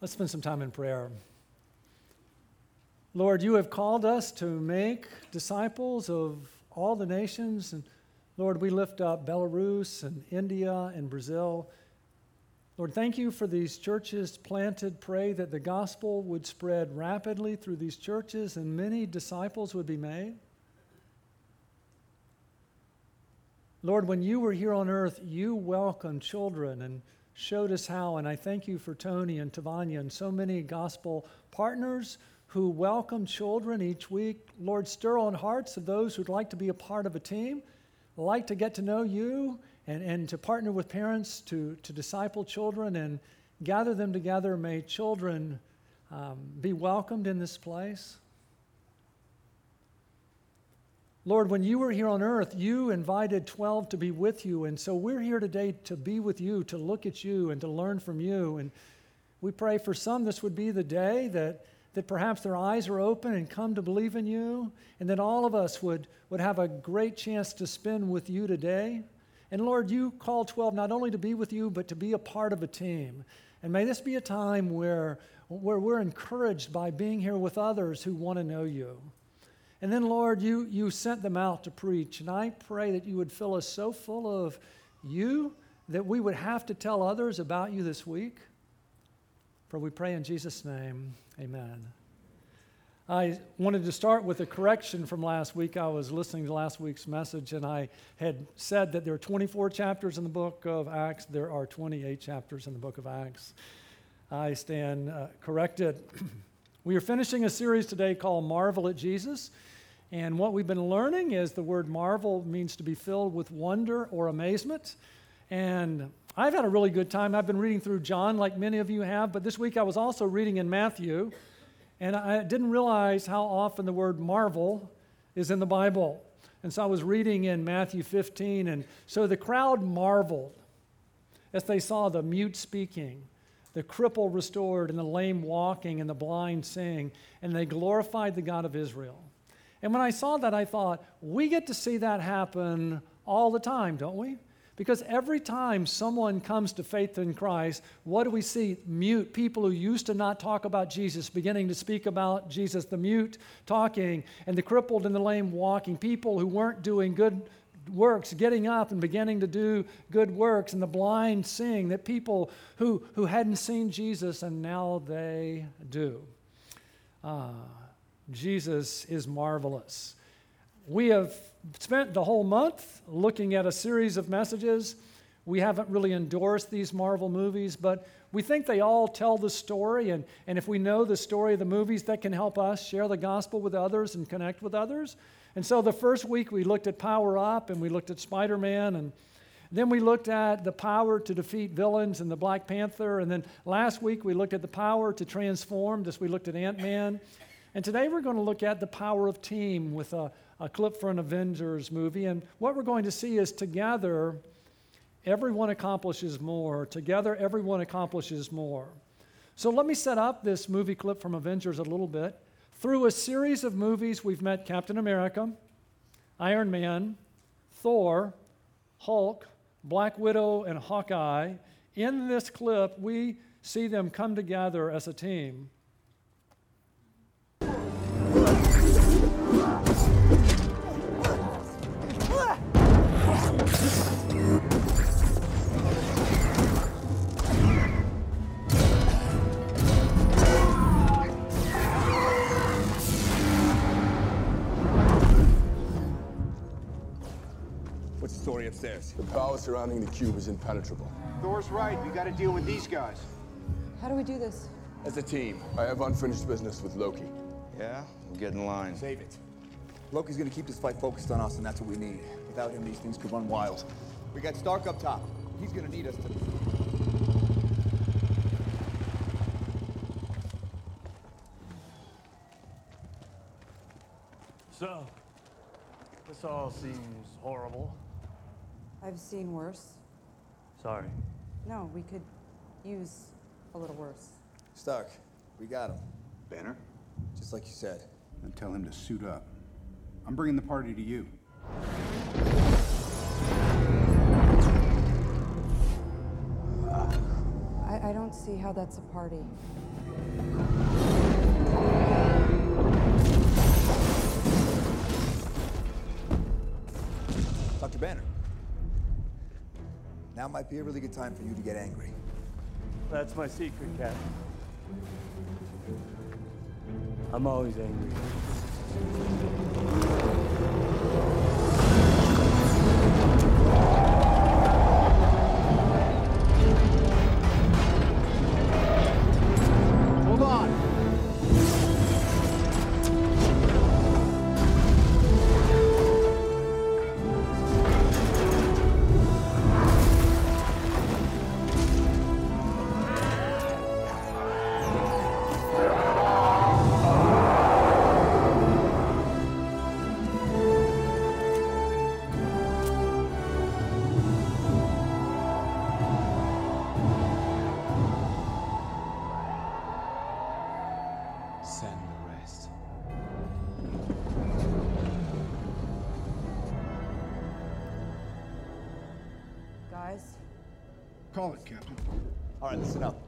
Let's spend some time in prayer. Lord, you have called us to make disciples of all the nations. And Lord, we lift up Belarus and India and Brazil. Lord, thank you for these churches planted. Pray that the gospel would spread rapidly through these churches and many disciples would be made. Lord, when you were here on earth, you welcomed children and showed us how. And I thank you for Tony and Tavanya and so many gospel partners who welcome children each week. Lord, stir on hearts of those who'd like to be a part of a team, like to get to know you, and, and to partner with parents to, to disciple children and gather them together. May children um, be welcomed in this place. Lord, when you were here on earth, you invited 12 to be with you. And so we're here today to be with you, to look at you, and to learn from you. And we pray for some this would be the day that, that perhaps their eyes are open and come to believe in you, and that all of us would, would have a great chance to spend with you today. And Lord, you call 12 not only to be with you, but to be a part of a team. And may this be a time where, where we're encouraged by being here with others who want to know you. And then, Lord, you, you sent them out to preach. And I pray that you would fill us so full of you that we would have to tell others about you this week. For we pray in Jesus' name, amen. I wanted to start with a correction from last week. I was listening to last week's message, and I had said that there are 24 chapters in the book of Acts. There are 28 chapters in the book of Acts. I stand uh, corrected. we are finishing a series today called Marvel at Jesus. And what we've been learning is the word marvel means to be filled with wonder or amazement. And I've had a really good time. I've been reading through John, like many of you have, but this week I was also reading in Matthew. And I didn't realize how often the word marvel is in the Bible. And so I was reading in Matthew 15, and so the crowd marveled as they saw the mute speaking, the cripple restored, and the lame walking, and the blind seeing, and they glorified the God of Israel. And when I saw that, I thought, we get to see that happen all the time, don't we? Because every time someone comes to faith in Christ, what do we see? Mute people who used to not talk about Jesus beginning to speak about Jesus, the mute talking, and the crippled and the lame walking, people who weren't doing good works getting up and beginning to do good works, and the blind seeing, that people who, who hadn't seen Jesus and now they do. Ah. Jesus is marvelous. We have spent the whole month looking at a series of messages. We haven't really endorsed these Marvel movies, but we think they all tell the story. And, and if we know the story of the movies, that can help us share the gospel with others and connect with others. And so the first week we looked at Power Up and we looked at Spider Man and then we looked at the power to defeat villains and the Black Panther. And then last week we looked at the power to transform, just we looked at Ant Man. And today we're going to look at the power of team with a, a clip for an Avengers movie. And what we're going to see is together, everyone accomplishes more. Together, everyone accomplishes more. So let me set up this movie clip from Avengers a little bit. Through a series of movies, we've met Captain America, Iron Man, Thor, Hulk, Black Widow, and Hawkeye. In this clip, we see them come together as a team. The? The power surrounding the cube is impenetrable. Thor's right. We got to deal with these guys. How do we do this? As a team, I have unfinished business with Loki. Yeah? We'll get in line. Save it. Loki's gonna keep this fight focused on us, and that's what we need. Without him, these things could run wild. We got Stark up top. He's gonna need us to... So, this all seems horrible. I've seen worse. Sorry. No, we could use a little worse. Stark, we got him. Banner? Just like you said. and tell him to suit up. I'm bringing the party to you. I, I don't see see how that's a party. Dr. Banner. Now might be a really good time for you to get angry. That's my secret, Captain. I'm always angry. Listen up.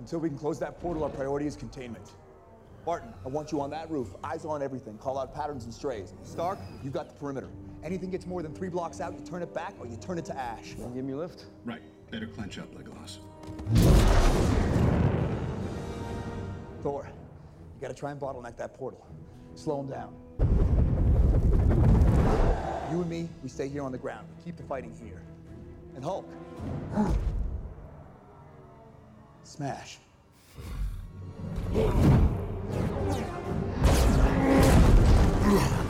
Until we can close that portal, our priority is containment. Barton, I want you on that roof, eyes on everything. Call out patterns and strays. Stark, you've got the perimeter. Anything gets more than three blocks out, you turn it back or you turn it to ash. Wanna give me a lift? Right. Better clench up, Legolas. Thor, you gotta try and bottleneck that portal. Slow him down. You and me, we stay here on the ground. We Keep the fighting here. And Hulk. Smash.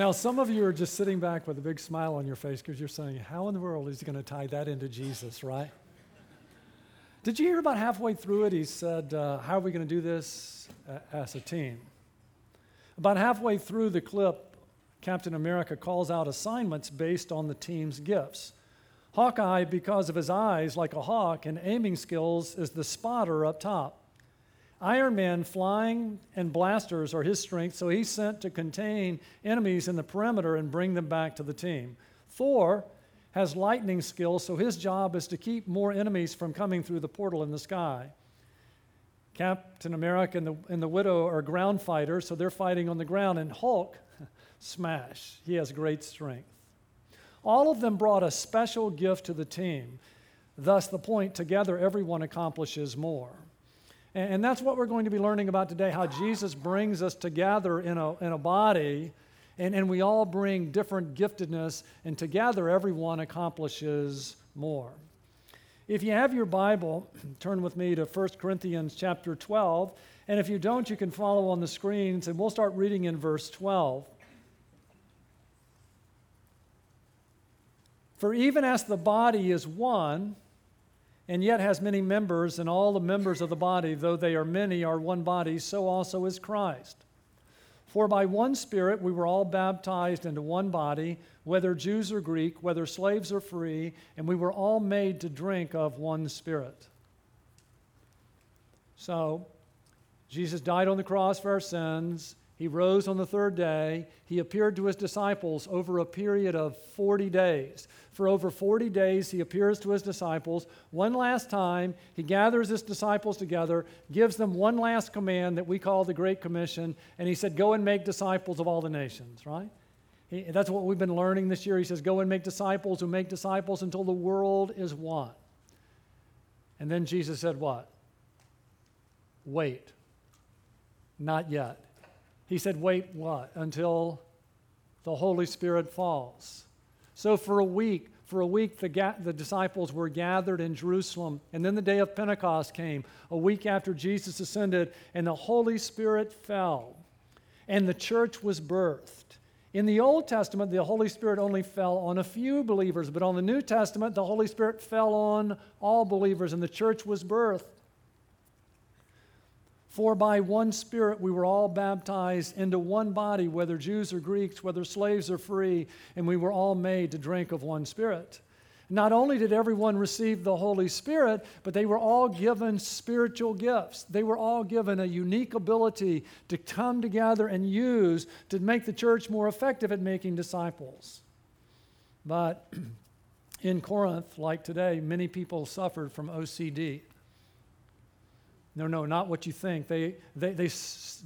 Now, some of you are just sitting back with a big smile on your face because you're saying, How in the world is he going to tie that into Jesus, right? Did you hear about halfway through it? He said, uh, How are we going to do this as a team? About halfway through the clip, Captain America calls out assignments based on the team's gifts. Hawkeye, because of his eyes like a hawk and aiming skills, is the spotter up top. Iron Man flying and blasters are his strength, so he's sent to contain enemies in the perimeter and bring them back to the team. Thor has lightning skills, so his job is to keep more enemies from coming through the portal in the sky. Captain America and the, and the Widow are ground fighters, so they're fighting on the ground. And Hulk, smash, he has great strength. All of them brought a special gift to the team. Thus, the point together, everyone accomplishes more. And, that's what we're going to be learning about today how Jesus brings us together in a, in a body, and, and we all bring different giftedness, and together, everyone accomplishes more. If you have your Bible, turn with me to 1 Corinthians chapter 12. And if you don't, you can follow on the screens, and we'll start reading in verse 12. For even as the body is one, and yet has many members, and all the members of the body, though they are many, are one body, so also is Christ. For by one Spirit we were all baptized into one body, whether Jews or Greek, whether slaves or free, and we were all made to drink of one Spirit. So, Jesus died on the cross for our sins. He rose on the third day. He appeared to his disciples over a period of 40 days. For over 40 days, he appears to his disciples. One last time, he gathers his disciples together, gives them one last command that we call the Great Commission, and he said, Go and make disciples of all the nations, right? He, that's what we've been learning this year. He says, Go and make disciples who make disciples until the world is one. And then Jesus said, What? Wait. Not yet. He said, Wait what? Until the Holy Spirit falls. So for a week, For a week, the, ga- the disciples were gathered in Jerusalem. And then the day of Pentecost came, a week after Jesus ascended, and the Holy Spirit fell, and the church was birthed. In the Old Testament, the Holy Spirit only fell on a few believers, but on the New Testament, the Holy Spirit fell on all believers, and the church was birthed. For by one Spirit we were all baptized into one body, whether Jews or Greeks, whether slaves or free, and we were all made to drink of one Spirit. Not only did everyone receive the Holy Spirit, but they were all given spiritual gifts. They were all given a unique ability to come together and use to make the church more effective at making disciples. But in Corinth, like today, many people suffered from OCD. No, no, not what you think. They, they, they,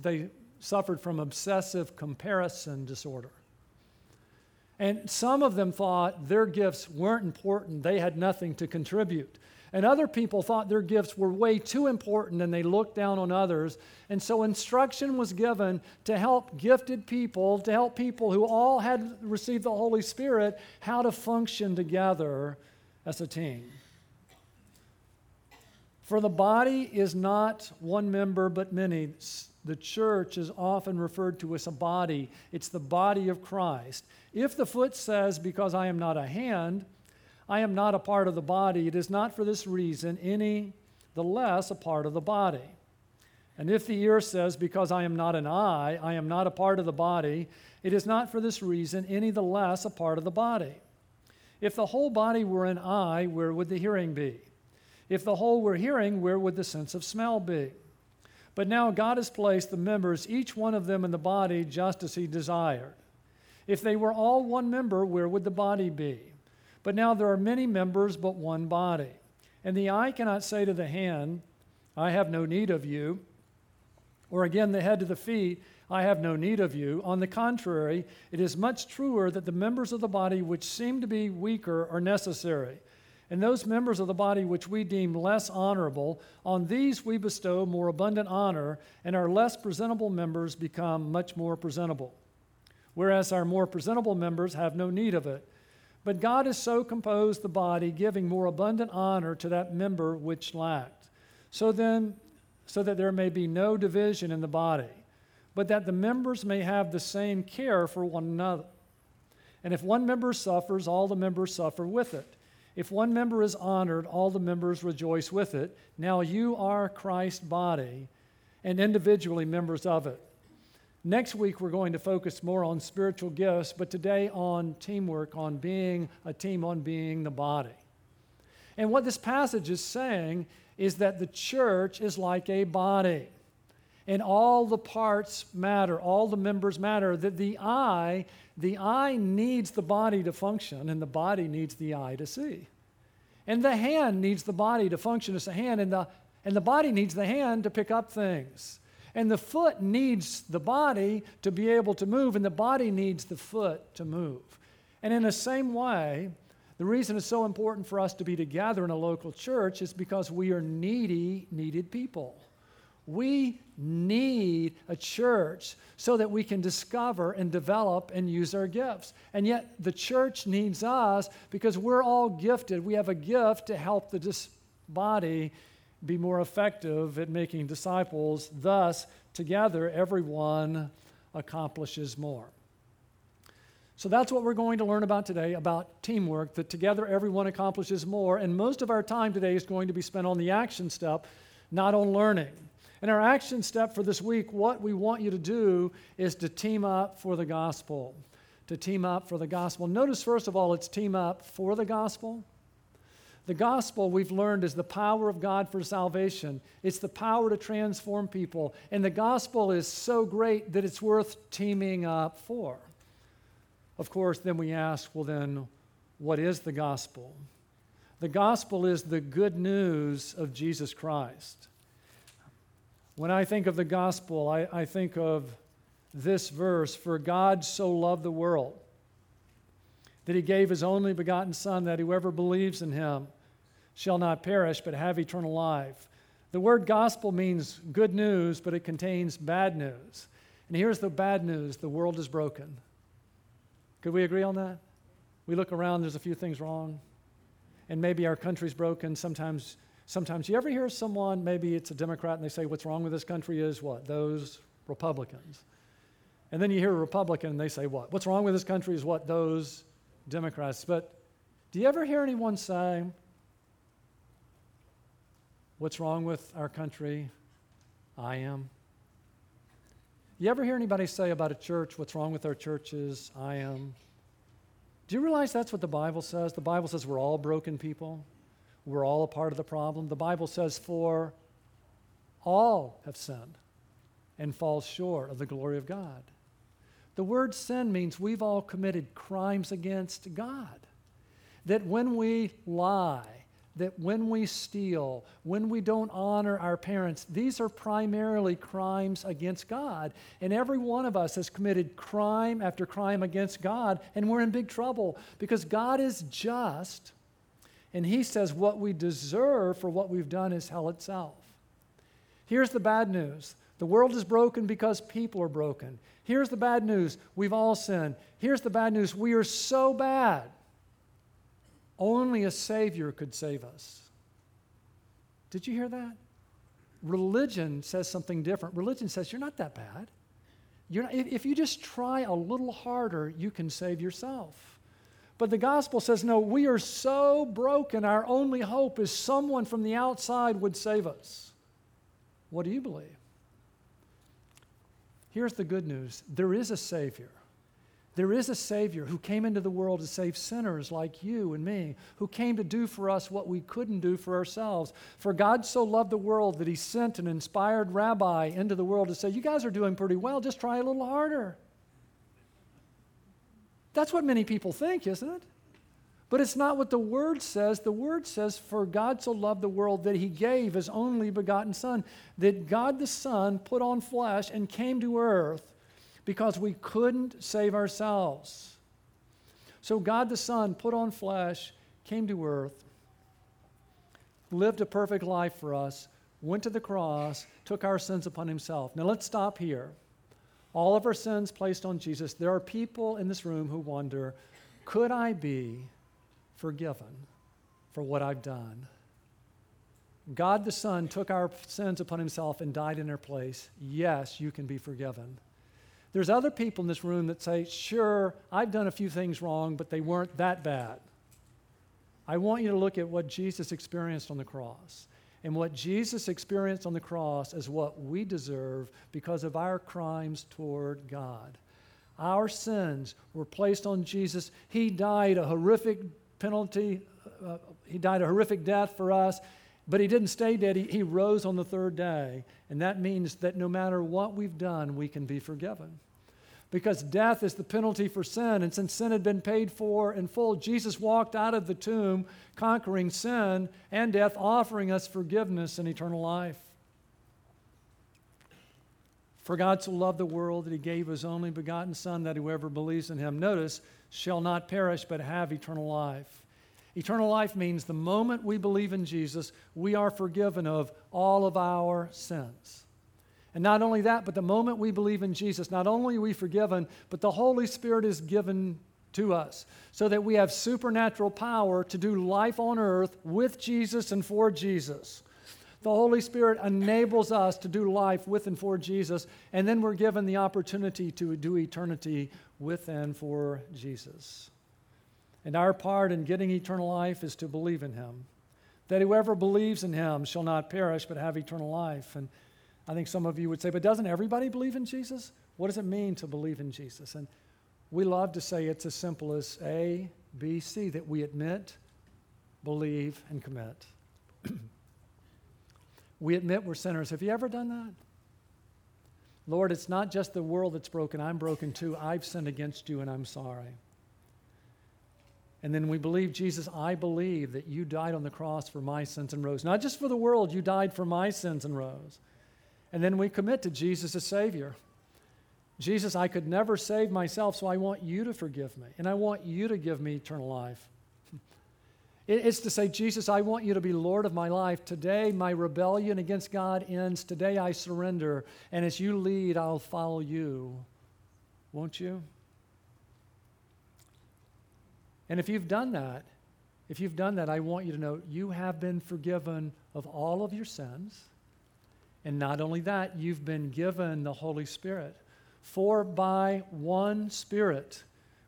they suffered from obsessive comparison disorder. And some of them thought their gifts weren't important, they had nothing to contribute. And other people thought their gifts were way too important and they looked down on others. And so instruction was given to help gifted people, to help people who all had received the Holy Spirit, how to function together as a team. For the body is not one member but many. The church is often referred to as a body, it's the body of Christ. If the foot says, Because I am not a hand, I am not a part of the body, it is not for this reason any the less a part of the body. And if the ear says, Because I am not an eye, I am not a part of the body, it is not for this reason any the less a part of the body. If the whole body were an eye, where would the hearing be? If the whole were hearing, where would the sense of smell be? But now God has placed the members, each one of them in the body, just as He desired. If they were all one member, where would the body be? But now there are many members, but one body. And the eye cannot say to the hand, I have no need of you. Or again, the head to the feet, I have no need of you. On the contrary, it is much truer that the members of the body which seem to be weaker are necessary. And those members of the body which we deem less honorable, on these we bestow more abundant honor, and our less presentable members become much more presentable whereas our more presentable members have no need of it. But God has so composed the body, giving more abundant honor to that member which lacked. So then, so that there may be no division in the body, but that the members may have the same care for one another. And if one member suffers, all the members suffer with it. If one member is honored, all the members rejoice with it. Now you are Christ's body and individually members of it. Next week, we're going to focus more on spiritual gifts, but today on teamwork, on being a team, on being the body. And what this passage is saying is that the church is like a body. And all the parts matter, all the members matter. That the eye, the eye needs the body to function, and the body needs the eye to see. And the hand needs the body to function as a hand, and the, and the body needs the hand to pick up things. And the foot needs the body to be able to move, and the body needs the foot to move. And in the same way, the reason it's so important for us to be together in a local church is because we are needy, needed people. We need a church so that we can discover and develop and use our gifts. And yet, the church needs us because we're all gifted. We have a gift to help the body be more effective at making disciples. Thus, together, everyone accomplishes more. So that's what we're going to learn about today about teamwork, that together everyone accomplishes more. And most of our time today is going to be spent on the action step, not on learning. And our action step for this week, what we want you to do is to team up for the gospel. To team up for the gospel. Notice, first of all, it's team up for the gospel the gospel, we've learned, is the power of God for salvation. It's the power to transform people. And the gospel is so great that it's worth teaming up for. Of course, then we ask, well, then, what is the gospel? The gospel is the good news of Jesus Christ. When I think of the gospel, I, I think of this verse For God so loved the world that he gave his only begotten Son, that whoever believes in him shall not perish, but have eternal life. The word gospel means good news, but it contains bad news. And here's the bad news the world is broken. Could we agree on that? We look around, there's a few things wrong. And maybe our country's broken. Sometimes, sometimes you ever hear someone, maybe it's a Democrat, and they say, What's wrong with this country is what? Those Republicans. And then you hear a Republican and they say, What? What's wrong with this country is what? Those Democrats. But do you ever hear anyone say, What's wrong with our country? I am. You ever hear anybody say about a church, What's wrong with our churches? I am. Do you realize that's what the Bible says? The Bible says we're all broken people. We're all a part of the problem. The Bible says, For all have sinned and fall short of the glory of God. The word sin means we've all committed crimes against God. That when we lie, that when we steal, when we don't honor our parents, these are primarily crimes against God. And every one of us has committed crime after crime against God, and we're in big trouble because God is just, and He says what we deserve for what we've done is hell itself. Here's the bad news the world is broken because people are broken. Here's the bad news we've all sinned. Here's the bad news we are so bad. Only a Savior could save us. Did you hear that? Religion says something different. Religion says you're not that bad. You're not, if you just try a little harder, you can save yourself. But the gospel says, no, we are so broken, our only hope is someone from the outside would save us. What do you believe? Here's the good news there is a Savior. There is a Savior who came into the world to save sinners like you and me, who came to do for us what we couldn't do for ourselves. For God so loved the world that He sent an inspired rabbi into the world to say, You guys are doing pretty well, just try a little harder. That's what many people think, isn't it? But it's not what the Word says. The Word says, For God so loved the world that He gave His only begotten Son, that God the Son put on flesh and came to earth because we couldn't save ourselves. So God the Son put on flesh, came to earth, lived a perfect life for us, went to the cross, took our sins upon Himself. Now let's stop here. All of our sins placed on Jesus. There are people in this room who wonder could I be forgiven for what I've done? God the Son took our sins upon himself and died in our place. Yes, you can be forgiven. There's other people in this room that say, Sure, I've done a few things wrong, but they weren't that bad. I want you to look at what Jesus experienced on the cross. And what Jesus experienced on the cross is what we deserve because of our crimes toward God. Our sins were placed on Jesus. He died a horrific penalty, uh, he died a horrific death for us, but he didn't stay dead. He, he rose on the third day. And that means that no matter what we've done, we can be forgiven because death is the penalty for sin. And since sin had been paid for in full, Jesus walked out of the tomb conquering sin and death, offering us forgiveness and eternal life. For God so loved the world that he gave his only begotten Son, that whoever believes in him, notice, shall not perish but have eternal life. Eternal life means the moment we believe in Jesus, we are forgiven of all of our sins. And not only that, but the moment we believe in Jesus, not only are we forgiven, but the Holy Spirit is given to us so that we have supernatural power to do life on earth with Jesus and for Jesus. The Holy Spirit enables us to do life with and for Jesus, and then we're given the opportunity to do eternity with and for Jesus. And our part in getting eternal life is to believe in Him. That whoever believes in Him shall not perish but have eternal life. And I think some of you would say, but doesn't everybody believe in Jesus? What does it mean to believe in Jesus? And we love to say it's as simple as A, B, C, that we admit, believe, and commit. we admit we're sinners. Have you ever done that? Lord, it's not just the world that's broken. I'm broken too. I've sinned against you and I'm sorry. And then we believe, Jesus, I believe that you died on the cross for my sins and rose. Not just for the world, you died for my sins and rose. And then we commit to Jesus as Savior. Jesus, I could never save myself, so I want you to forgive me, and I want you to give me eternal life. It's to say, Jesus, I want you to be Lord of my life. Today, my rebellion against God ends. Today, I surrender. And as you lead, I'll follow you. Won't you? And if you've done that, if you've done that, I want you to know you have been forgiven of all of your sins. And not only that, you've been given the Holy Spirit. For by one Spirit,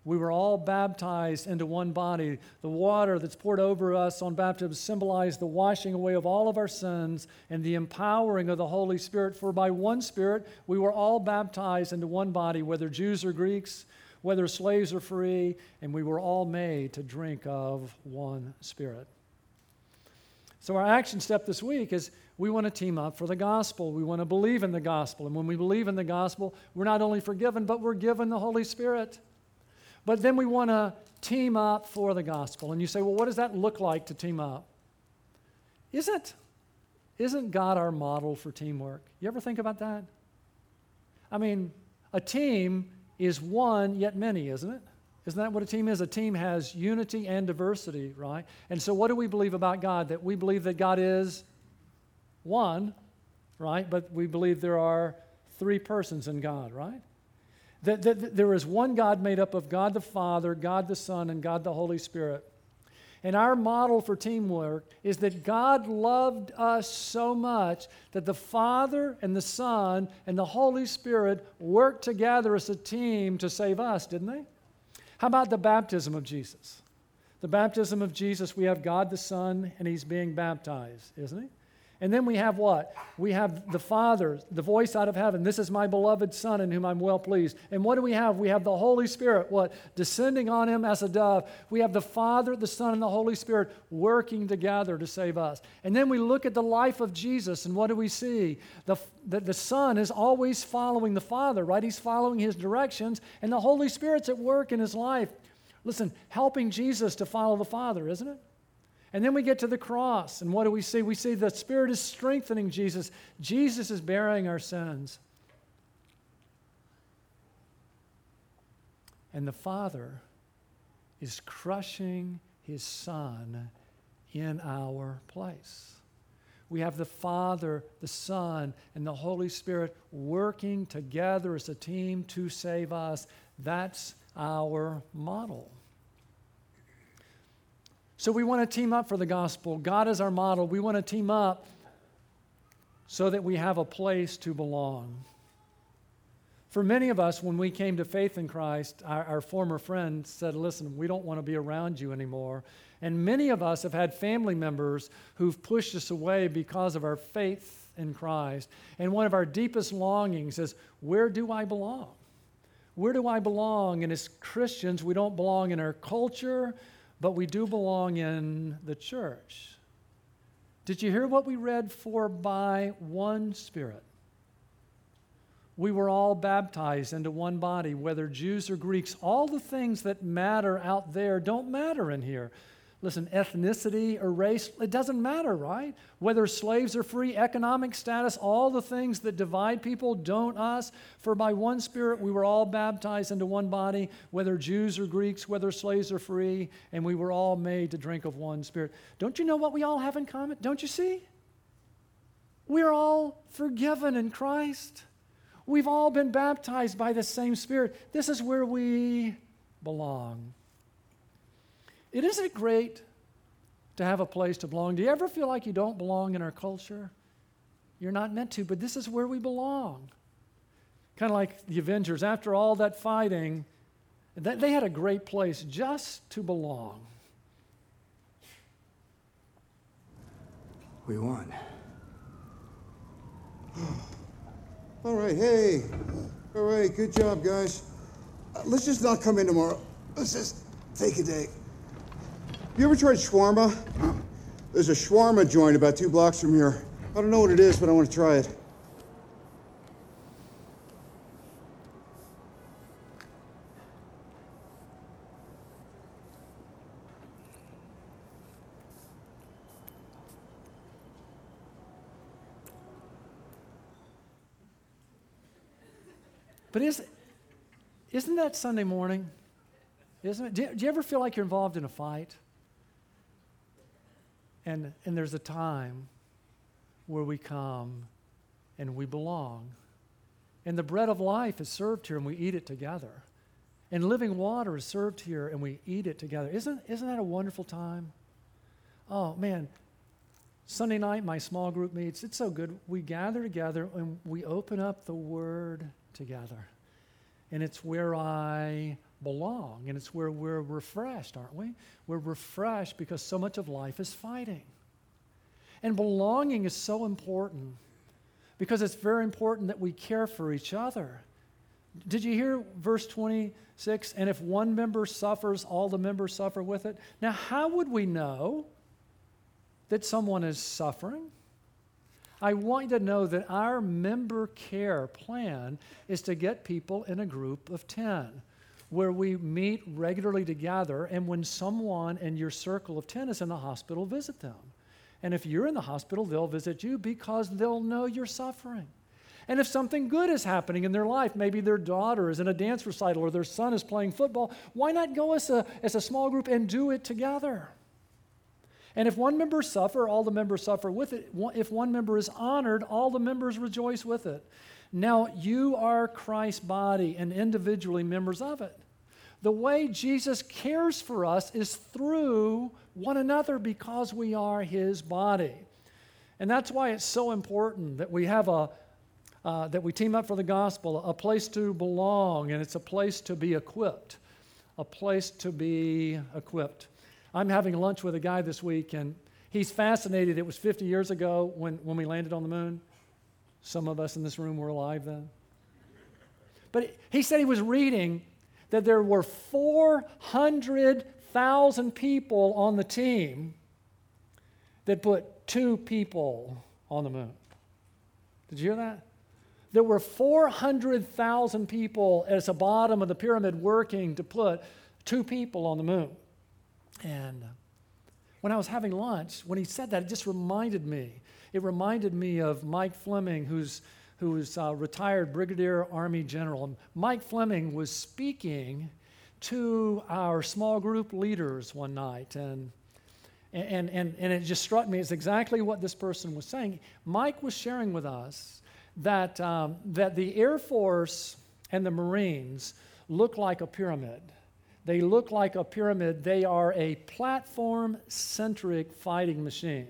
we were all baptized into one body. The water that's poured over us on baptism symbolized the washing away of all of our sins and the empowering of the Holy Spirit. For by one Spirit, we were all baptized into one body, whether Jews or Greeks, whether slaves or free, and we were all made to drink of one Spirit. So, our action step this week is we want to team up for the gospel. We want to believe in the gospel. And when we believe in the gospel, we're not only forgiven, but we're given the Holy Spirit. But then we want to team up for the gospel. And you say, well, what does that look like to team up? Isn't, isn't God our model for teamwork? You ever think about that? I mean, a team is one yet many, isn't it? Isn't that what a team is? A team has unity and diversity, right? And so, what do we believe about God? That we believe that God is one, right? But we believe there are three persons in God, right? That, that, that, there is one God made up of God the Father, God the Son, and God the Holy Spirit. And our model for teamwork is that God loved us so much that the Father and the Son and the Holy Spirit worked together as a team to save us, didn't they? How about the baptism of Jesus? The baptism of Jesus, we have God the Son, and He's being baptized, isn't He? And then we have what? We have the Father, the voice out of heaven. This is my beloved Son in whom I'm well pleased. And what do we have? We have the Holy Spirit, what? Descending on him as a dove. We have the Father, the Son, and the Holy Spirit working together to save us. And then we look at the life of Jesus, and what do we see? The, the, the Son is always following the Father, right? He's following his directions, and the Holy Spirit's at work in his life. Listen, helping Jesus to follow the Father, isn't it? And then we get to the cross, and what do we see? We see the Spirit is strengthening Jesus. Jesus is bearing our sins. And the Father is crushing his Son in our place. We have the Father, the Son, and the Holy Spirit working together as a team to save us. That's our model. So we want to team up for the gospel. God is our model. We want to team up so that we have a place to belong. For many of us, when we came to faith in Christ, our, our, former friend said, Listen, we don't want to be around you anymore. And many of us have had family members who've pushed us away because of our faith in Christ. And one of our deepest longings is, Where do I belong? Where do I belong? And as Christians, we don't belong in our culture but we do belong in the church. Did you hear what we read? For by one Spirit. We were all baptized into one body, whether Jews or Greeks. All the things that matter out there don't matter in here. Listen, ethnicity or race, it doesn't matter, right? Whether slaves are free, economic status, all the things that divide people don't us. For by one Spirit we were all baptized into one body, whether Jews or Greeks, whether slaves are free, and we were all made to drink of one Spirit. Don't you know what we all have in common? Don't you see? We're all forgiven in Christ. We've all been baptized by the same Spirit. This is where we belong. It isn't great to have a place to belong. Do you ever feel like you don't belong in our culture? You're not meant to, but this is where we belong. Kind of like the Avengers, after all that fighting, they had a great place just to belong. We won. All right, hey. All right, good job, guys. Uh, let's just not come in tomorrow. Let's just take a day. You ever tried shawarma? There's a shawarma joint about two blocks from here. I don't know what it is, but I want to try it. But is, isn't that Sunday morning? Isn't it? Do do you ever feel like you're involved in a fight? And, and there's a time where we come and we belong. And the bread of life is served here and we eat it together. And living water is served here, and we eat it together. Isn't, isn't that a wonderful time? Oh, man. Sunday night, my small group meets. It's so good. We gather together and we open up the Word together. And it's where I belong, and it's where we're refreshed, aren't we? We're refreshed because so much of life is fighting. And belonging is so important because it's very important that we care for each other. Did you hear verse 26? And if one member suffers, all the members suffer with it. Now, how would we know that someone is suffering? I want you to know that our member care plan is to get people in a group of 10 where we meet regularly together, and when someone in your circle of 10 is in the hospital, visit them. And if you're in the hospital, they'll visit you because they'll know you're suffering. And if something good is happening in their life, maybe their daughter is in a dance recital or their son is playing football, why not go as a, as a small group and do it together? And if one member suffer, all the members suffer with it. If one member is honored, all the members rejoice with it. Now you are Christ's body and individually members of it. The way Jesus cares for us is through one another because we are his body. And that's why it's so important that we have a uh, that we team up for the gospel, a place to belong, and it's a place to be equipped. A place to be equipped. I'm having lunch with a guy this week, and he's fascinated. It was 50 years ago when, when we landed on the moon. Some of us in this room were alive then. But he said he was reading that there were 400,000 people on the team that put two people on the moon. Did you hear that? There were 400,000 people at the bottom of the pyramid working to put two people on the moon. And when I was having lunch, when he said that, it just reminded me. It reminded me of Mike Fleming, who's who was a retired Brigadier Army General. Mike Fleming was speaking to our small group leaders one night, and, and, and, and it just struck me as exactly what this person was saying. Mike was sharing with us that, um, that the Air Force and the Marines look like a pyramid. They look like a pyramid. They are a platform centric fighting machine.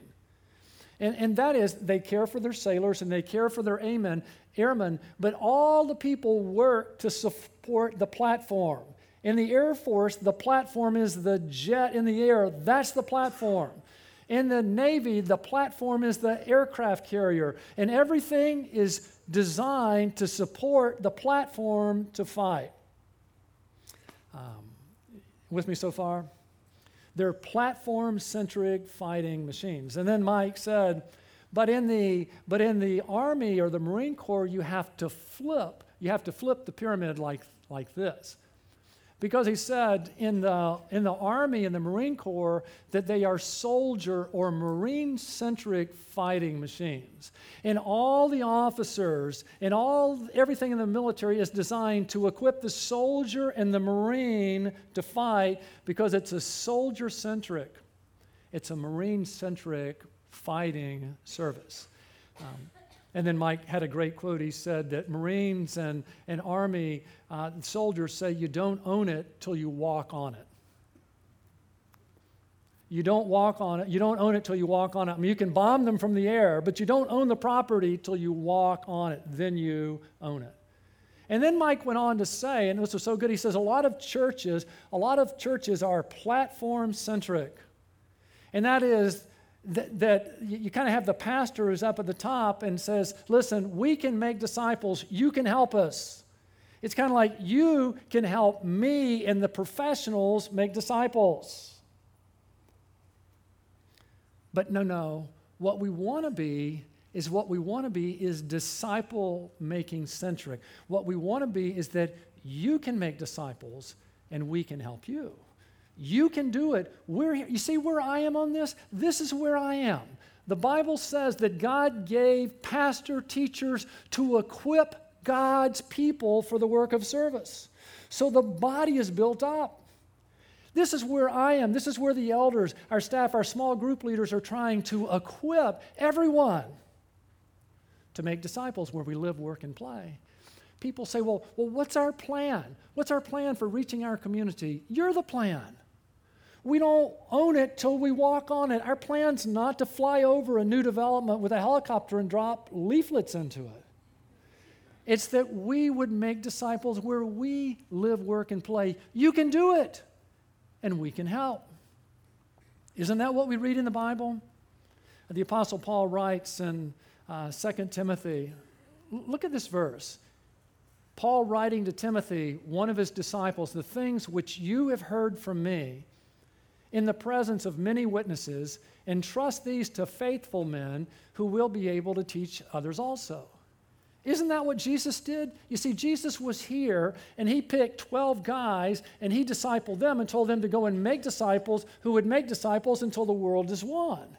And, and that is, they care for their sailors and they care for their airmen, airmen, but all the people work to support the platform. In the Air Force, the platform is the jet in the air. That's the platform. In the Navy, the platform is the aircraft carrier, and everything is designed to support the platform to fight. Um, with me so far? They're platform centric fighting machines. And then Mike said, but in, the, but in the Army or the Marine Corps, you have to flip. You have to flip the pyramid like, like this. Because he said in the, in the Army and the Marine Corps that they are soldier or Marine centric fighting machines. And all the officers and all everything in the military is designed to equip the soldier and the Marine to fight because it's a soldier centric, it's a Marine centric fighting service. Um, and then Mike had a great quote. He said that Marines and, and Army uh, soldiers say you don't own it till you walk on it. You don't walk on it. You don't own it till you walk on it. I mean, you can bomb them from the air, but you don't own the property till you walk on it. Then you own it. And then Mike went on to say, and this was so good, he says a lot of churches, a lot of churches are platform centric. And that is that, that you kind of have the pastor who's up at the top and says, Listen, we can make disciples, you can help us. It's kind of like you can help me and the professionals make disciples. But no, no. What we want to be is what we want to be is disciple making centric. What we want to be is that you can make disciples and we can help you. You can do it. We're here. You see where I am on this? This is where I am. The Bible says that God gave pastor teachers to equip God's people for the work of service. So the body is built up. This is where I am. This is where the elders, our staff, our small group leaders are trying to equip everyone to make disciples where we live, work, and play. people say, well, well, what's our plan? What's our plan for reaching our community? You're the plan. We don't own it till we walk on it. Our plan's not to fly over a new development with a helicopter and drop leaflets into it. It's that we would make disciples where we live, work, and play. You can do it, and we can help. Isn't that what we read in the Bible? The Apostle Paul writes in uh, 2 Timothy, look at this verse. Paul writing to Timothy, one of his disciples, the things which you have heard from me in the presence of many witnesses, entrust these to faithful men who will be able to teach others also. Isn't that what Jesus did? You see, Jesus was here and he picked 12 guys and he discipled them and told them to go and make disciples who would make disciples until the world is one.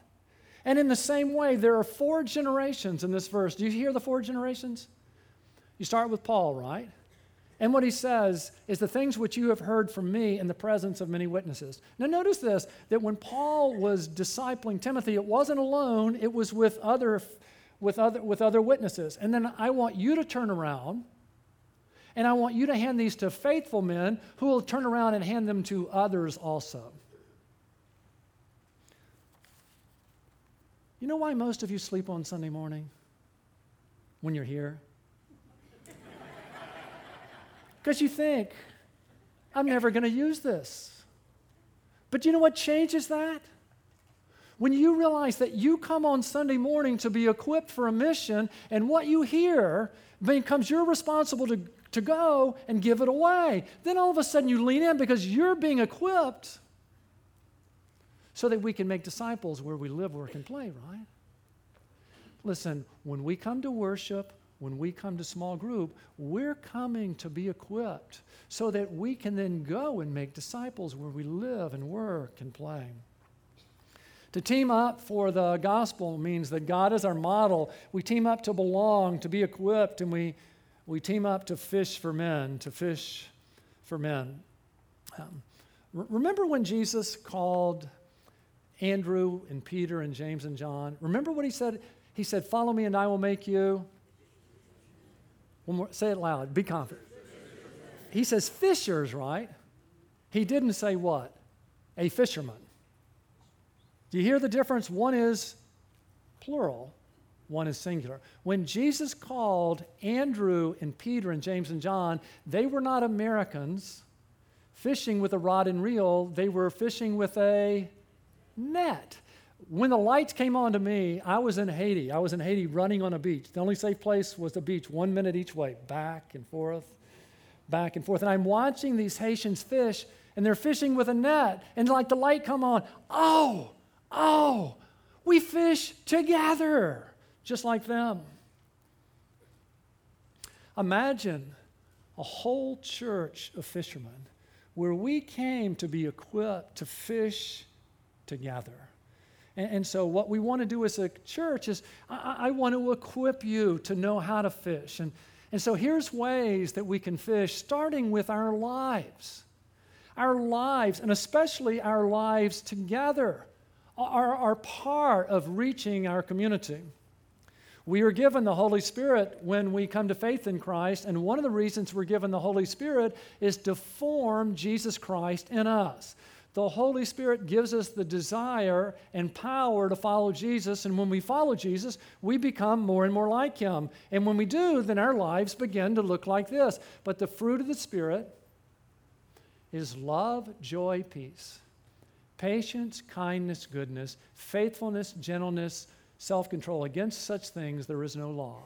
And in the same way, there are four generations in this verse. Do you hear the four generations? You start with Paul, right? And what he says is the things which you have heard from me in the presence of many witnesses. Now, notice this that when Paul was discipling Timothy, it wasn't alone, it was with other with other, with other witnesses. And then I want you to turn around and I want you to hand these to faithful men who will turn around and hand them to others also. You know why most of you sleep on Sunday morning when you're here? Because you think, I'm never going to use this. But you know what changes that? When you realize that you come on Sunday morning to be equipped for a mission, and what you hear becomes your responsible to, to go and give it away. Then all of a sudden you lean in because you're being equipped so that we can make disciples where we live, work, and play, right? Listen, when we come to worship, when we come to small group, we're coming to be equipped so that we can then go and make disciples where we live and work and play. To team up for the gospel means that God is our model. We team up to belong, to be equipped, and we, we team up to fish for men, to fish for men. Um, remember when Jesus called Andrew and Peter and James and John? Remember what he said? He said, Follow me and I will make you. One more, say it loud, be confident. He says, Fishers, right? He didn't say what? A fisherman. Do you hear the difference? One is plural, one is singular. When Jesus called Andrew and Peter and James and John, they were not Americans fishing with a rod and reel, they were fishing with a net. When the lights came on to me, I was in Haiti. I was in Haiti running on a beach. The only safe place was the beach, one minute each way, back and forth, back and forth. And I'm watching these Haitians fish, and they're fishing with a net. And like the light come on, oh, Oh, we fish together, just like them. Imagine a whole church of fishermen where we came to be equipped to fish together. And, and so, what we want to do as a church is I, I want to equip you to know how to fish. And, and so, here's ways that we can fish, starting with our lives. Our lives, and especially our lives together are, are part of reaching our community. We are given the Holy Spirit when we come to faith in Christ, and one of the reasons we're given the Holy Spirit is to form Jesus Christ in us. The Holy Spirit gives us the desire and power to follow Jesus, and when we follow Jesus, we become more and more like Him. And when we do, then our lives begin to look like this. But the fruit of the Spirit is love, joy, peace patience, kindness, goodness, faithfulness, gentleness, self control. Against such things there is no law.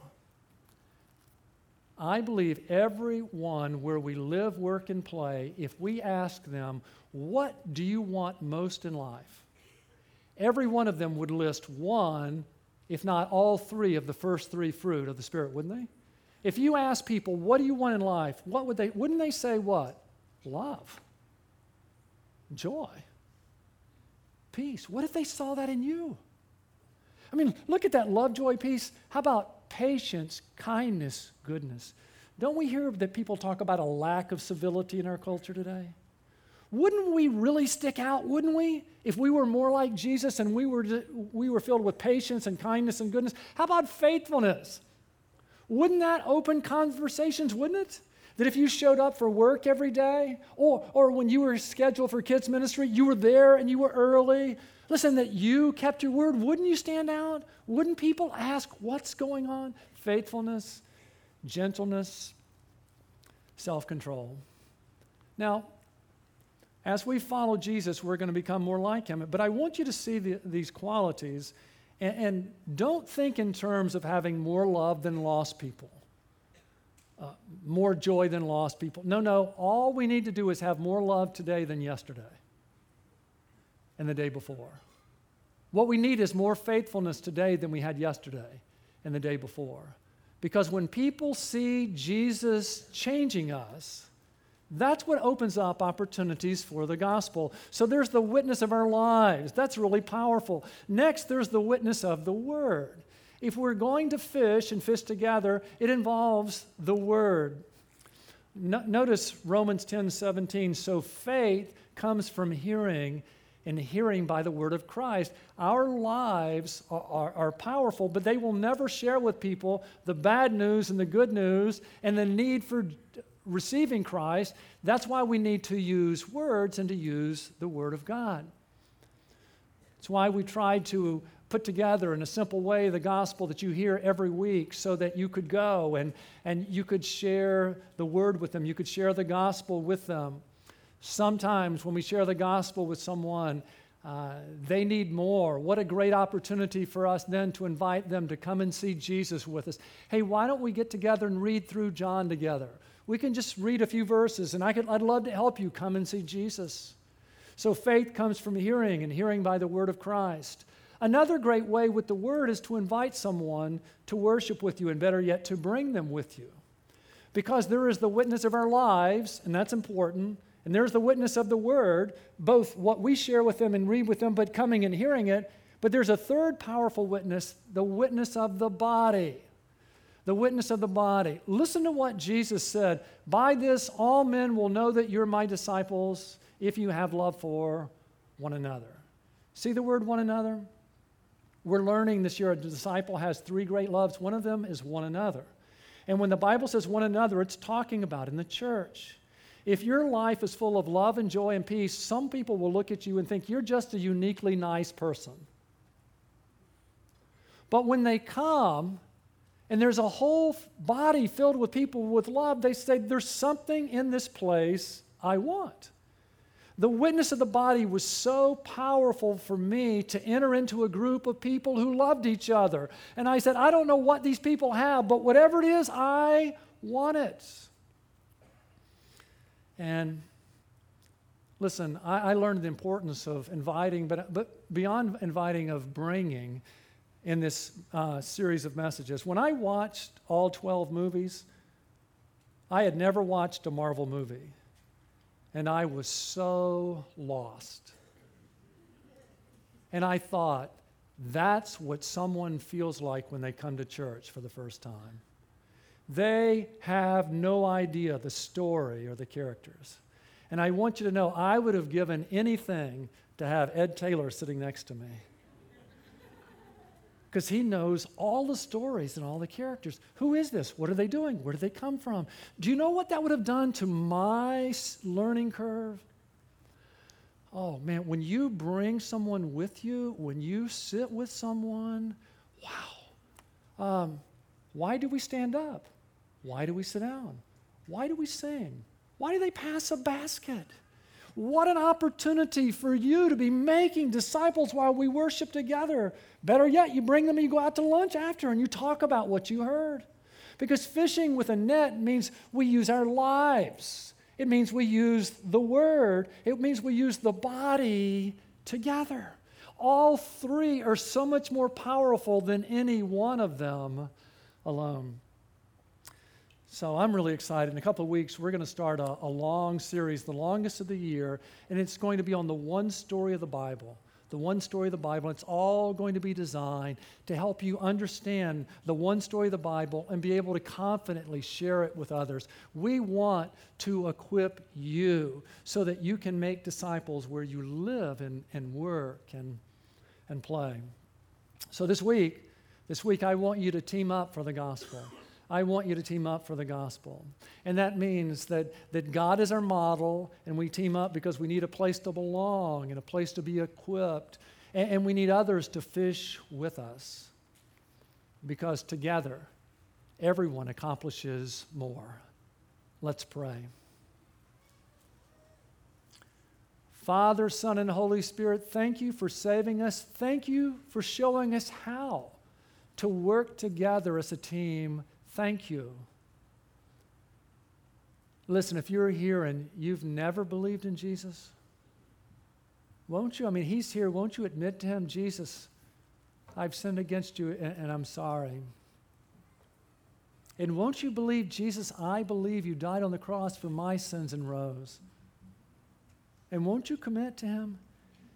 I believe everyone where we live, work, and play, if we ask them, What do you want most in life? Every one of them would list one, if not all three, of the first three fruit of the Spirit, wouldn't they? If you ask people, What do you want in life? What would they, wouldn't they say what? Love, joy, peace. What if they saw that in you? I mean, look at that love, joy, peace. How about patience, kindness, goodness? Don't we hear that people talk about a lack of civility in our culture today? Wouldn't we really stick out, wouldn't we, if we were more like Jesus and we were, we were filled with patience and kindness and goodness? How about faithfulness? Wouldn't that open conversations, wouldn't it? That if you showed up for work every day, or, or when you were scheduled for kids' ministry, you were there and you were early. Listen, that you kept your word, wouldn't you stand out? Wouldn't people ask what's going on? Faithfulness, gentleness, self control. Now, as we follow Jesus, we're going to become more like him. But I want you to see the, these qualities and, and, don't think in terms of having more love than lost people, uh, more joy than lost people. No, no. All we need to do is have more love today than yesterday and the day before. What we need is more faithfulness today than we had yesterday and the day before. Because when people see Jesus changing us, that's what opens up opportunities for the gospel. So there's the witness of our lives. That's really powerful. Next, there's the witness of the word. If we're going to fish and fish together, it involves the word. No, notice Romans 10 17. So faith comes from hearing, and hearing by the word of Christ. Our lives are, are, are, powerful, but they will never share with people the bad news and the good news and the need for receiving Christ, that's why we need to use words and to use the Word of God. It's why we tried to put together in a simple way the gospel that you hear every week so that you could go and, and you could share the Word with them, you could share the gospel with them. Sometimes when we share the gospel with someone, uh, they need more. What a great opportunity for us then to invite them to come and see Jesus with us. Hey, why don't we get together and read through John together? We can just read a few verses, and I could, I'd love to help you come and see Jesus. So faith comes from hearing, and hearing by the word of Christ. Another great way with the word is to invite someone to worship with you, and better yet, to bring them with you. Because there is the witness of our lives, and that's important, and there's the witness of the word, both what we share with them and read with them, but coming and hearing it. But there's a third powerful witness, the witness of the body the witness of the body. Listen to what Jesus said By this, all men will know that you're my disciples if you have love for one another. See the word one another? We're learning this year a disciple has three great loves. One of them is one another. And when the Bible says one another, it's talking about in the church. If your life is full of love and joy and peace, some people will look at you and think you're just a uniquely nice person. But when they come and there's a whole body filled with people with love, they say, There's something in this place I want. The witness of the body was so powerful for me to enter into a group of people who loved each other. And I said, I don't know what these people have, but whatever it is, I want it. And listen, I, I learned the importance of inviting, but, but beyond inviting, of bringing in this uh, series of messages. When I watched all 12 movies, I had never watched a Marvel movie, and I was so lost. And I thought, that's what someone feels like when they come to church for the first time. They have no idea the story or the characters. And I want you to know, I would have given anything to have Ed Taylor sitting next to me because he knows all the stories and all the characters. Who is this? What are they doing? Where do they come from? Do you know what that would have done to my learning curve? Oh man, when you bring someone with you, when you sit with someone, wow. Um, why do we stand up? Why do we sit down? Why do we sing? Why do they pass a basket? What an opportunity for you to be making disciples while we worship together. Better yet, you bring them and you go out to lunch after and you talk about what you heard. Because fishing with a net means we use our lives, it means we use the word, it means we use the body together. All three are so much more powerful than any one of them alone. So I'm really excited. In a couple of weeks, we're going to start a, a, long series, the longest of the year, and it's going to be on the one story of the Bible. The one story of the Bible. It's all going to be designed to help you understand the one story of the Bible and be able to confidently share it with others. We want to equip you so that you can make disciples where you live and, and work and, and play. So this week, this week, I want you to team up for the gospel. I want you to team up for the gospel. And that means that, that God is our model, and we team up because we need a place to belong and a place to be equipped, and, and we need others to fish with us. Because together, everyone accomplishes more. Let's pray. Father, Son, and Holy Spirit, thank you for saving us. Thank you for showing us how to work together as a team. Thank you. Listen, if you're here and you've never believed in Jesus, won't you? I mean, He's here. Won't you admit to Him, Jesus, I've sinned against you and, and I'm sorry? And won't you believe, Jesus, I believe you died on the cross for my sins and rose? And won't you commit to Him?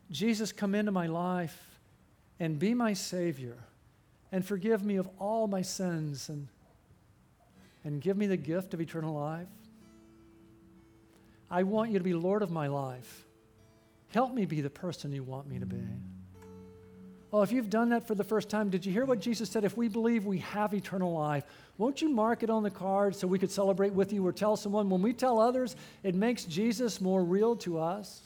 Jesus, come into my life and be my Savior and forgive me of all my sins and, and give me the gift of eternal life. I want you to be Lord of my life. Help me be the person you want me to be. Oh, if you've done that for the first time, did you hear what Jesus said? If we believe we have eternal life, won't you mark it on the card so we could celebrate with you or tell someone? When we tell others, it makes Jesus more real to us.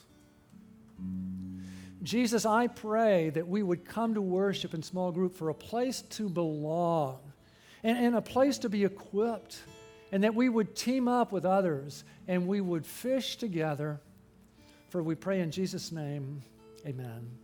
Jesus, I pray that we would come to worship in small group for a place to belong and, and a place to be equipped, and that we would team up with others and we would fish together. For we pray in Jesus' name, amen.